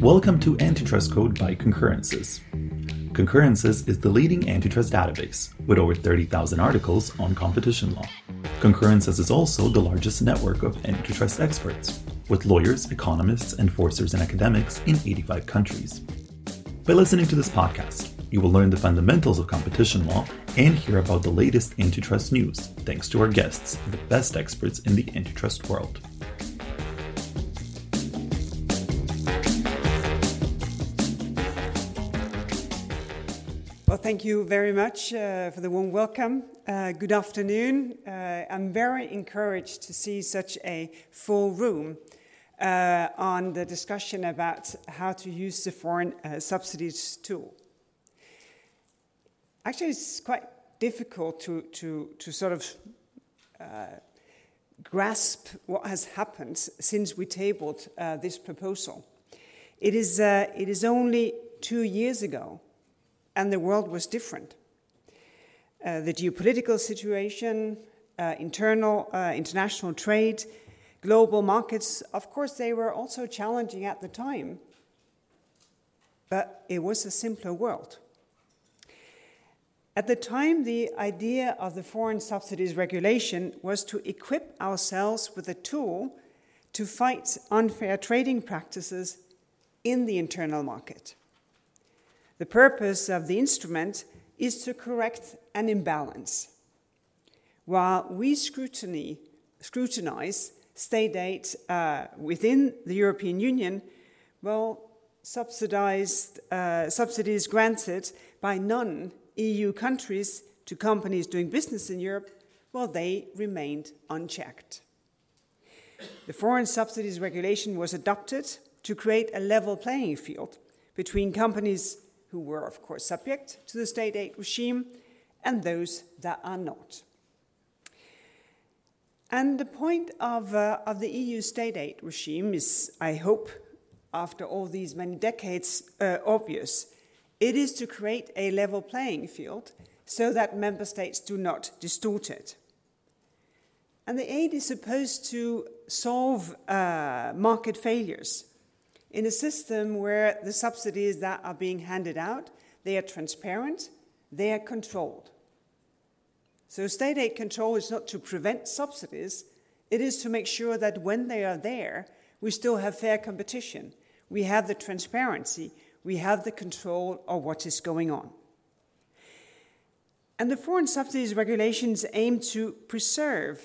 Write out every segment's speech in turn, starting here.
Welcome to Antitrust Code by Concurrences. Concurrences is the leading antitrust database with over 30,000 articles on competition law. Concurrences is also the largest network of antitrust experts, with lawyers, economists, enforcers, and academics in 85 countries. By listening to this podcast, you will learn the fundamentals of competition law and hear about the latest antitrust news, thanks to our guests, the best experts in the antitrust world. Thank you very much uh, for the warm welcome. Uh, good afternoon. Uh, I'm very encouraged to see such a full room uh, on the discussion about how to use the foreign uh, subsidies tool. Actually, it's quite difficult to, to, to sort of uh, grasp what has happened since we tabled this proposal. It is, it is only two years ago and the world was different. Uh, the geopolitical situation, uh, internal, uh, international trade, global markets, of course, they were also challenging at the time, but it was a simpler world. At the time, the idea of the foreign subsidies regulation was to equip ourselves with a tool to fight unfair trading practices in the internal market. The purpose of the instrument is to correct an imbalance. While we scrutiny, scrutinize state aid uh, within the European Union, well, subsidized, uh, subsidies granted by non EU countries to companies doing business in Europe, well, they remained unchecked. The Foreign Subsidies Regulation was adopted to create a level playing field between companies who were, of course, subject to the state aid regime, and those that are not. And the point of, uh, of the EU state aid regime is, I hope, after all these many decades, uh, obvious. It is to create a level playing field so that member states do not distort it. And the aid is supposed to solve uh, market failures in a system where the subsidies that are being handed out they are transparent they are controlled. So state aid control is not to prevent subsidies it is to make sure that when they are there we still have fair competition. We have the transparency we have the control of what is going on. And the foreign subsidies regulations aim to preserve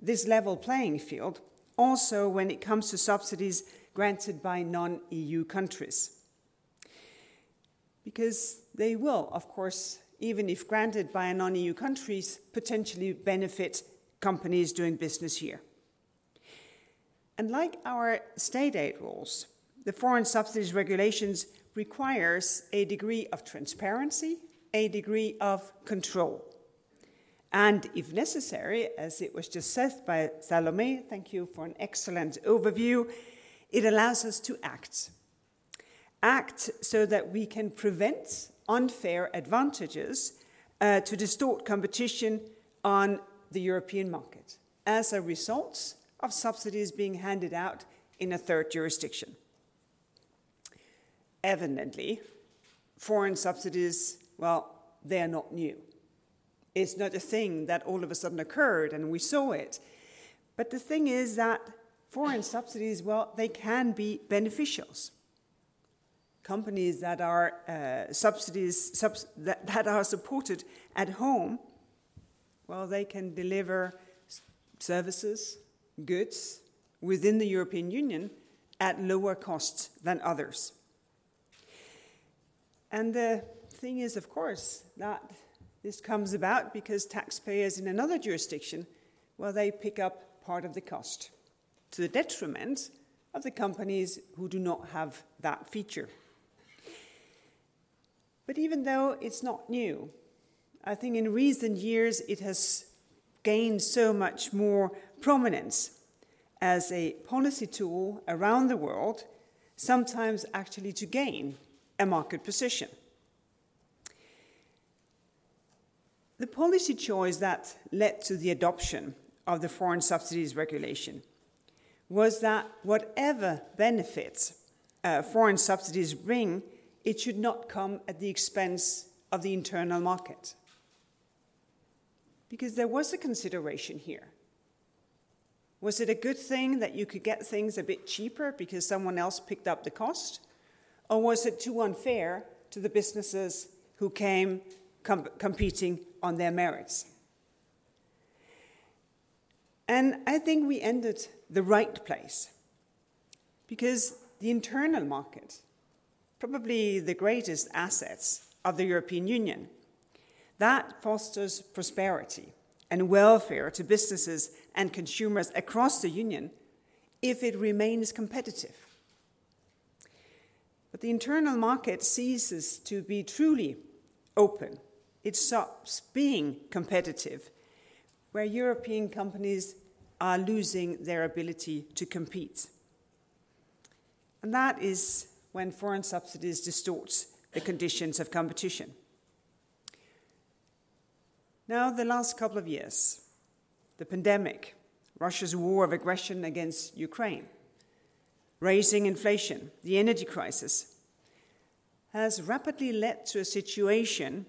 this level playing field also when it comes to subsidies granted by non EU countries. Because they will, of course, even if granted by non EU countries, potentially benefit companies doing business here. And like our state aid rules, the foreign subsidies regulations requires a degree of transparency, a degree of control. And if necessary, as it was just said by Salome, thank you for an excellent overview, it allows us to act. Act so that we can prevent unfair advantages uh, to distort competition on the European market as a result of subsidies being handed out in a third jurisdiction. Evidently, foreign subsidies, well, they are not new. It's not a thing that all of a sudden occurred and we saw it. But the thing is that foreign subsidies, well, they can be beneficials. Companies that are uh, subsidies subs that, that are supported at home, well, they can deliver services, goods within the European Union at lower costs than others. And the thing is, of course, that this comes about because taxpayers in another jurisdiction, well, they pick up part of the cost to the detriment of the companies who do not have that feature. But even though it's not new, I think in recent years it has gained so much more prominence as a policy tool around the world, sometimes actually to gain a market position. The policy choice that led to the adoption of the foreign subsidies regulation was that whatever benefits uh, foreign subsidies bring, it should not come at the expense of the internal market. Because there was a consideration here. Was it a good thing that you could get things a bit cheaper because someone else picked up the cost? Or was it too unfair to the businesses who came com- competing on their merits? And I think we ended the right place because the internal market, probably the greatest assets of the European Union, that fosters prosperity and welfare to businesses and consumers across the Union if it remains competitive. But the internal market ceases to be truly open. It stops being competitive, where European companies are losing their ability to compete. And that is when foreign subsidies distort the conditions of competition. Now, the last couple of years, the pandemic, Russia's war of aggression against Ukraine, raising inflation, the energy crisis, has rapidly led to a situation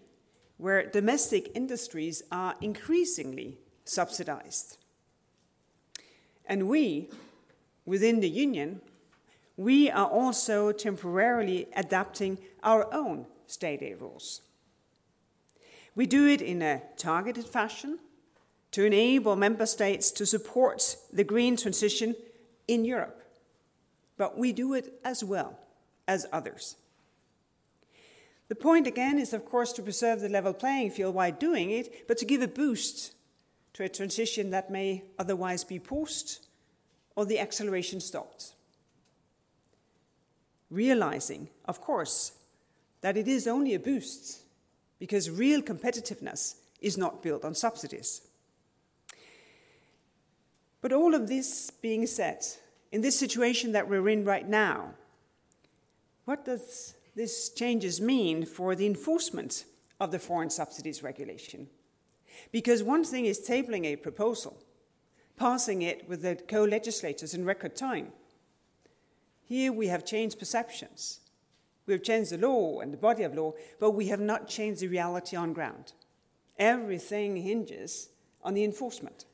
where domestic industries are increasingly subsidized. And we, within the Union, we are also temporarily adapting our own state aid rules. We do it in a targeted fashion to enable member states to support the green transition in Europe, but we do it as well as others. The point again is, of course, to preserve the level playing field while doing it, but to give a boost to a transition that may otherwise be paused or the acceleration stopped realizing, of course, that it is only a boost because real competitiveness is not built on subsidies. But all of this being said, in this situation that we're in right now, what does this changes mean for the enforcement of the foreign subsidies regulation? Because one thing is tabling a proposal, passing it with the co legislators in record time. Here we have changed perceptions. We have changed the law and the body of law, but we have not changed the reality on ground. Everything hinges on the enforcement.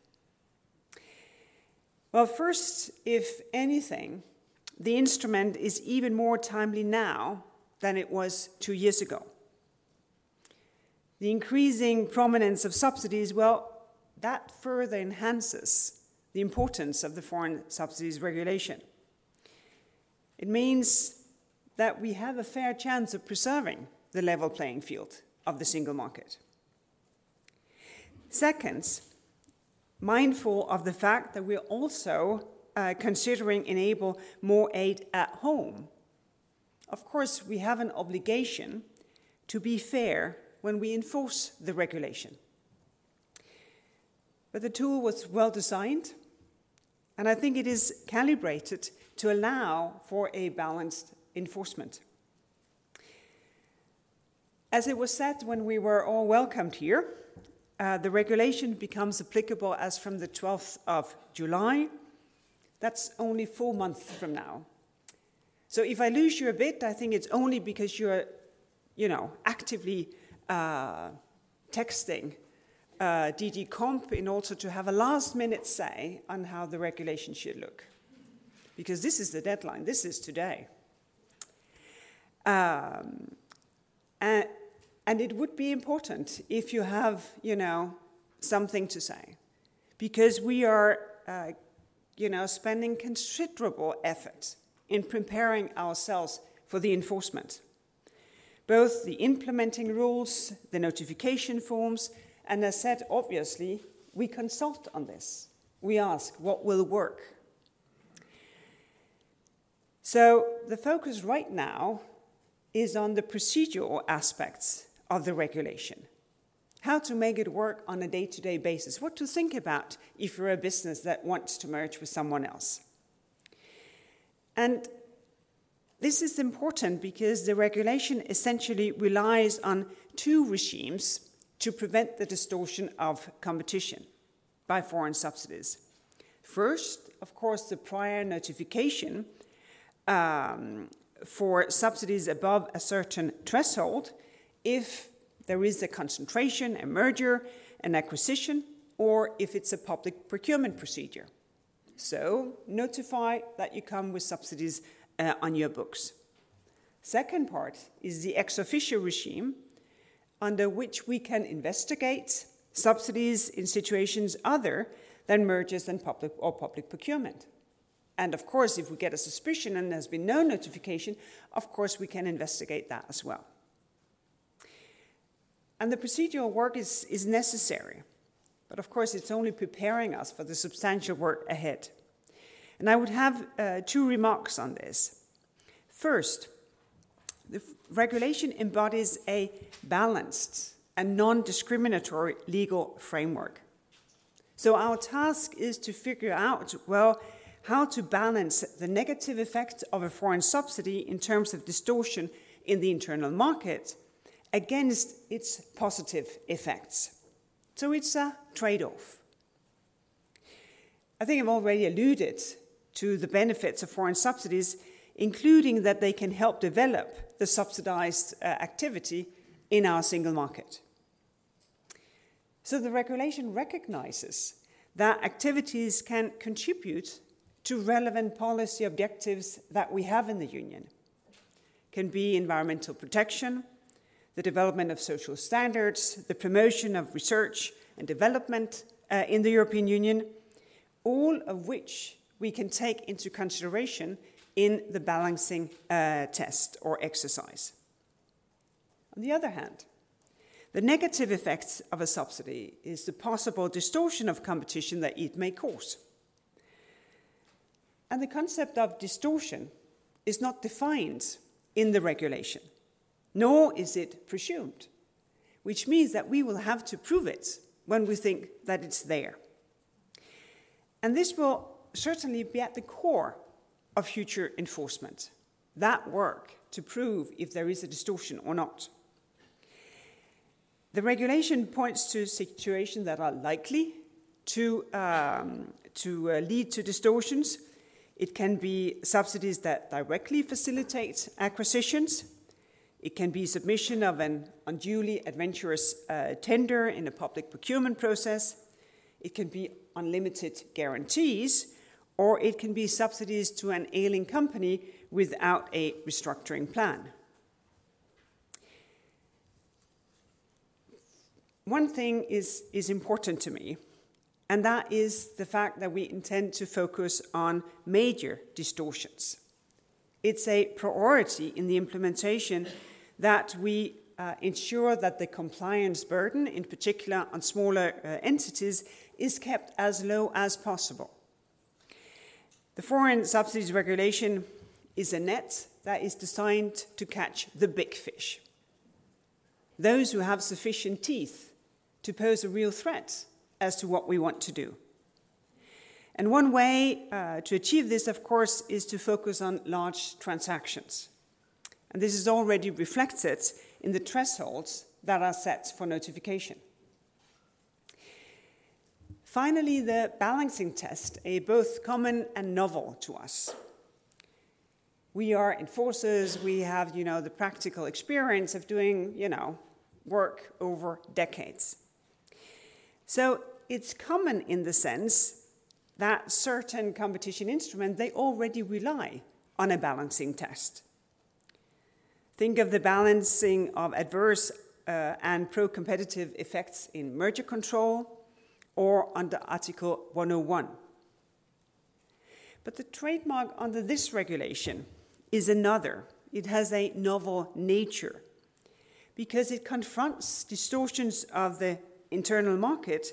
Well, first, if anything, the instrument is even more timely now than it was two years ago. The increasing prominence of subsidies, well, that further enhances the importance of the foreign subsidies regulation. It means that we have a fair chance of preserving the level playing field of the single market. Second, mindful of the fact that we're also uh, considering enable more aid at home. Of course, we have an obligation to be fair when we enforce the regulation. But the tool was well designed, and I think it is calibrated to allow for a balanced enforcement. As it was said when we were all welcomed here, uh, the regulation becomes applicable as from the 12th of July. That's only four months from now. So if I lose you a bit, I think it's only because you're, you know, actively texting uh, DG Comp in order to have a last minute say on how the regulation should look because this is the deadline, this is today. Um, and, and it would be important if you have, you know, something to say, because we are, uh, you know, spending considerable effort in preparing ourselves for the enforcement. Both the implementing rules, the notification forms, and as said, obviously, we consult on this. We ask what will work, so the focus right now is on the procedural aspects of the regulation. How to make it work on a day to day basis, what to think about if you're a business that wants to merge with someone else. And this is important because the regulation essentially relies on two regimes to prevent the distortion of competition by foreign subsidies. First, of course, the prior notification um, for subsidies above a certain threshold if there is a concentration, a merger, an acquisition, or if it's a public procurement procedure. So notify that you come with subsidies uh, on your books. Second part is the ex officio regime, under which we can investigate subsidies in situations other than mergers and public or public procurement. And of course, if we get a suspicion and there's been no notification, of course we can investigate that as well. And the procedural work is, is necessary. But of course, it's only preparing us for the substantial work ahead. And I would have uh, two remarks on this. First, the regulation embodies a balanced and non discriminatory legal framework. So our task is to figure out, well, how to balance the negative effect of a foreign subsidy in terms of distortion in the internal market against its positive effects. So it's a trade off. I think I've already alluded to the benefits of foreign subsidies, including that they can help develop the subsidized uh, activity in our single market. So the regulation recognizes that activities can contribute to relevant policy objectives that we have in the Union. Can be environmental protection, the development of social standards, the promotion of research and development uh, in the European Union, all of which we can take into consideration in the balancing uh, test or exercise. On the other hand, the negative effects of a subsidy is the possible distortion of competition that it may cause. And the concept of distortion is not defined in the regulation, nor is it presumed, which means that we will have to prove it when we think that it's there. And this will certainly be at the core of future enforcement that work to prove if there is a distortion or not. The regulation points to situations that are likely to, um, to uh, lead to distortions. It can be subsidies that directly facilitate acquisitions. It can be submission of an unduly adventurous uh, tender in a public procurement process. It can be unlimited guarantees, or it can be subsidies to an ailing company without a restructuring plan. one thing is, is important to me, and that is the fact that we intend to focus on major distortions. It's a priority in the implementation that we uh, ensure that the compliance burden, in particular on smaller uh, entities, is kept as low as possible. The foreign subsidies regulation is a net that is designed to catch the big fish. Those who have sufficient teeth to pose a real threat as to what we want to do. And one way uh, to achieve this, of course, is to focus on large transactions. And this is already reflected in the thresholds that are set for notification. Finally, the balancing test, a both common and novel to us. We are enforcers, we have, you know, the practical experience of doing, you know, work over decades. So it's common in the sense that certain competition instruments, they already rely on a balancing test. Think of the balancing of adverse uh, and pro competitive effects in merger control or under Article 101. But the trademark under this regulation is another. It has a novel nature because it confronts distortions of the internal market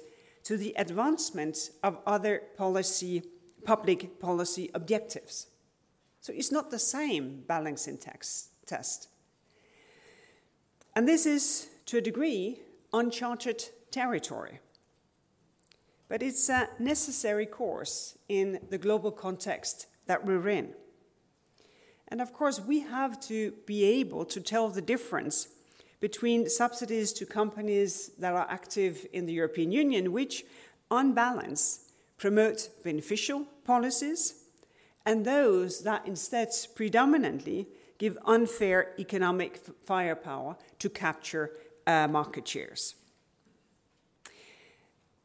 to the advancement of other policy, public policy objectives. So it's not the same balancing text, test. And this is, to a degree, uncharted territory. But it's a necessary course in the global context that we're in. And of course, we have to be able to tell the difference between subsidies to companies that are active in the European Union, which, on balance, promote beneficial policies, and those that instead predominantly give unfair economic firepower to capture uh, market shares.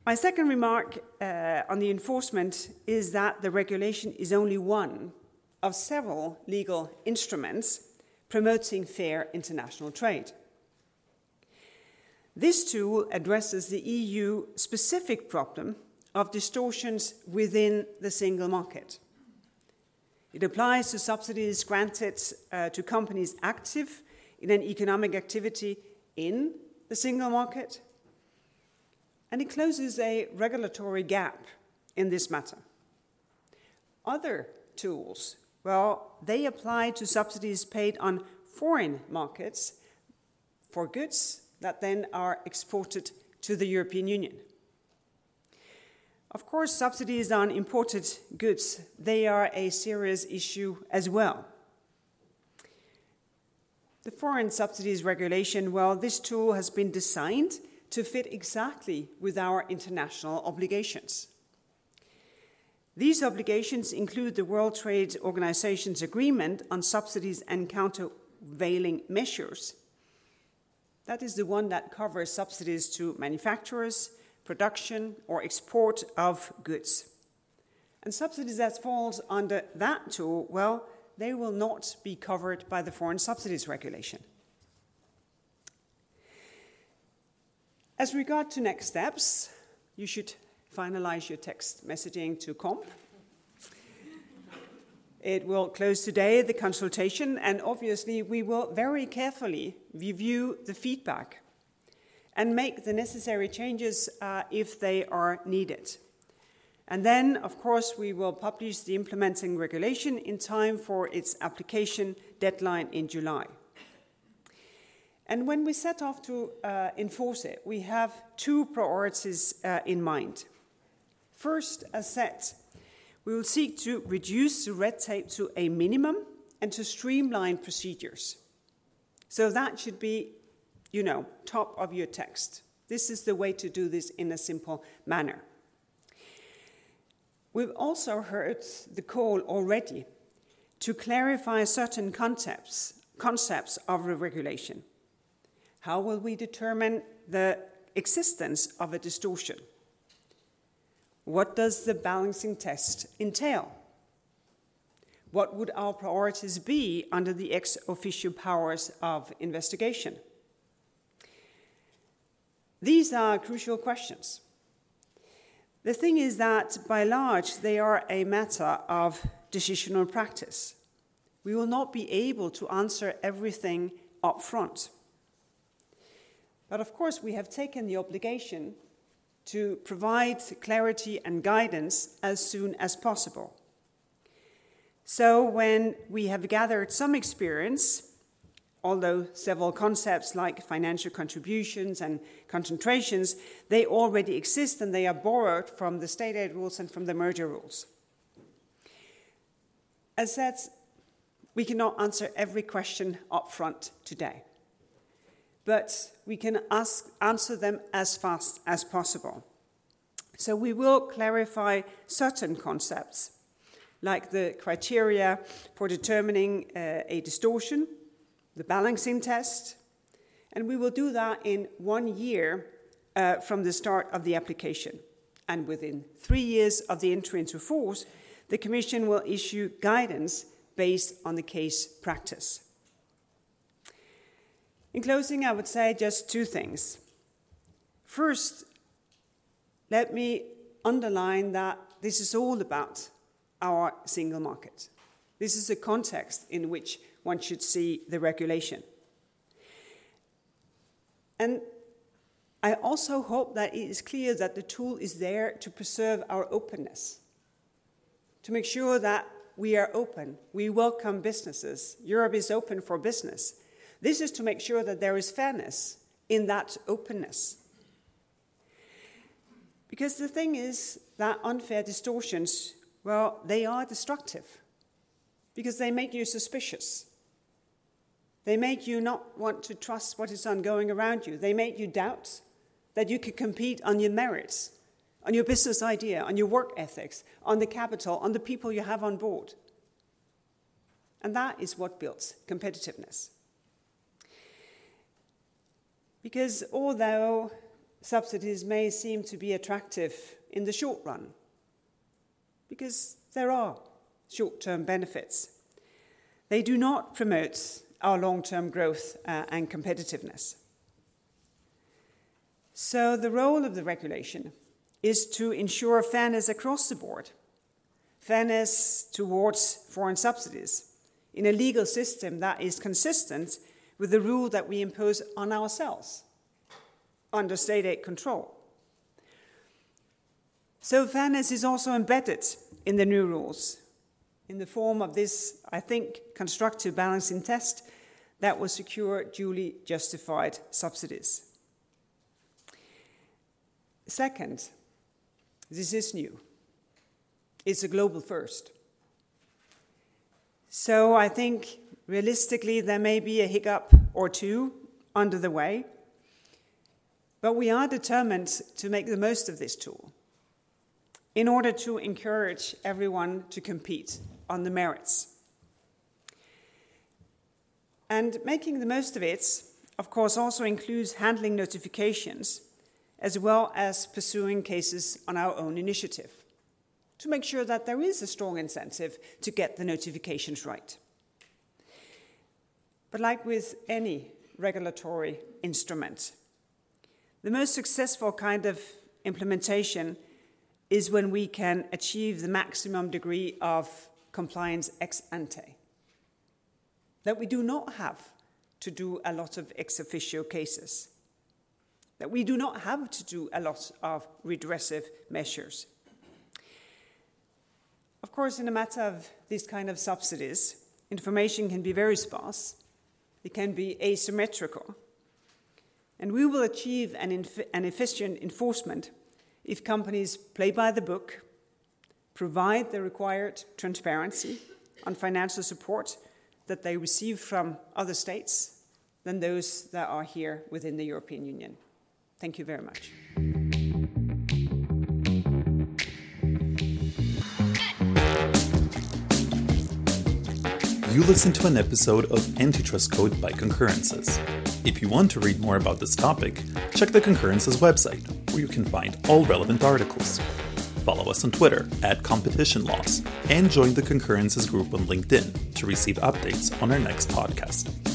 My second remark uh, on the enforcement is that the regulation is only one of several legal instruments promoting fair international trade. This tool addresses the EU specific problem of distortions within the single market. It applies to subsidies granted uh, to companies active in an economic activity in the single market and it closes a regulatory gap in this matter. Other tools, well, they apply to subsidies paid on foreign markets for goods that then are exported to the European Union. Of course, subsidies on imported goods, they are a serious issue as well. The foreign subsidies regulation, well, this tool has been designed to fit exactly with our international obligations. These obligations include the World Trade Organization's agreement on subsidies and countervailing measures. That is the one that covers subsidies to manufacturers, production, or export of goods. And subsidies that falls under that tool, well, they will not be covered by the foreign subsidies regulation. As regard to next steps, you should finalize your text messaging to COMP. It will close today, the consultation, and obviously we will very carefully review the feedback and make the necessary changes uh, if they are needed. And then, of course, we will publish the implementing regulation in time for its application deadline in July. And when we set off to uh, enforce it, we have two priorities uh, in mind. First, as said, we will seek to reduce the red tape to a minimum and to streamline procedures. So that should be, you know, top of your text. This is the way to do this in a simple manner. We've also heard the call already to clarify certain concepts, concepts of regulation. How will we determine the existence of a distortion? What does the balancing test entail? What would our priorities be under the ex officio powers of investigation? These are crucial questions. The thing is that, by large, they are a matter of decisional practice. We will not be able to answer everything up front. But of course, we have taken the obligation to provide clarity and guidance as soon as possible. So, when we have gathered some experience, although several concepts like financial contributions and concentrations, they already exist and they are borrowed from the state aid rules and from the merger rules. As said, we cannot answer every question up front today but we can ask, answer them as fast as possible. So we will clarify certain concepts, like the criteria for determining uh, a distortion, the balancing test, and we will do that in one year uh, from the start of the application. And within three years of the entry into force, the Commission will issue guidance based on the case practice. In closing, I would say just two things. First, let me underline that this is all about our single market. This is the context in which one should see the regulation. And I also hope that it is clear that the tool is there to preserve our openness, to make sure that we are open, we welcome businesses, Europe is open for business, this is to make sure that there is fairness in that openness. Because the thing is that unfair distortions, well, they are destructive because they make you suspicious. They make you not want to trust what is ongoing around you. They make you doubt that you could compete on your merits, on your business idea, on your work ethics, on the capital, on the people you have on board. And that is what builds competitiveness. Because although subsidies may seem to be attractive in the short run, because there are short term benefits, they do not promote our long term growth uh, and competitiveness. So, the role of the regulation is to ensure fairness across the board, fairness towards foreign subsidies in a legal system that is consistent with the rule that we impose on ourselves under state aid control. So, fairness is also embedded in the new rules in the form of this, I think, constructive balancing test that will secure duly justified subsidies. Second, this is new. It's a global first. So I think realistically there may be a hiccup or two under the way, but we are determined to make the most of this tool in order to encourage everyone to compete on the merits. And making the most of it, of course, also includes handling notifications as well as pursuing cases on our own initiative to make sure that there is a strong incentive to get the notifications right. But, like with any regulatory instrument, the most successful kind of implementation is when we can achieve the maximum degree of compliance ex ante. That we do not have to do a lot of ex officio cases. That we do not have to do a lot of redressive measures. Of course, in a matter of these kind of subsidies, information can be very sparse, it can be asymmetrical, and we will achieve an, an efficient enforcement if companies play by the book, provide the required transparency on financial support that they receive from other states than those that are here within the European Union. Thank you very much. You listened to an episode of Antitrust Code by Concurrences. If you want to read more about this topic, check the Concurrences website, where you can find all relevant articles. Follow us on Twitter at Competition Laws and join the Concurrences group on LinkedIn to receive updates on our next podcast.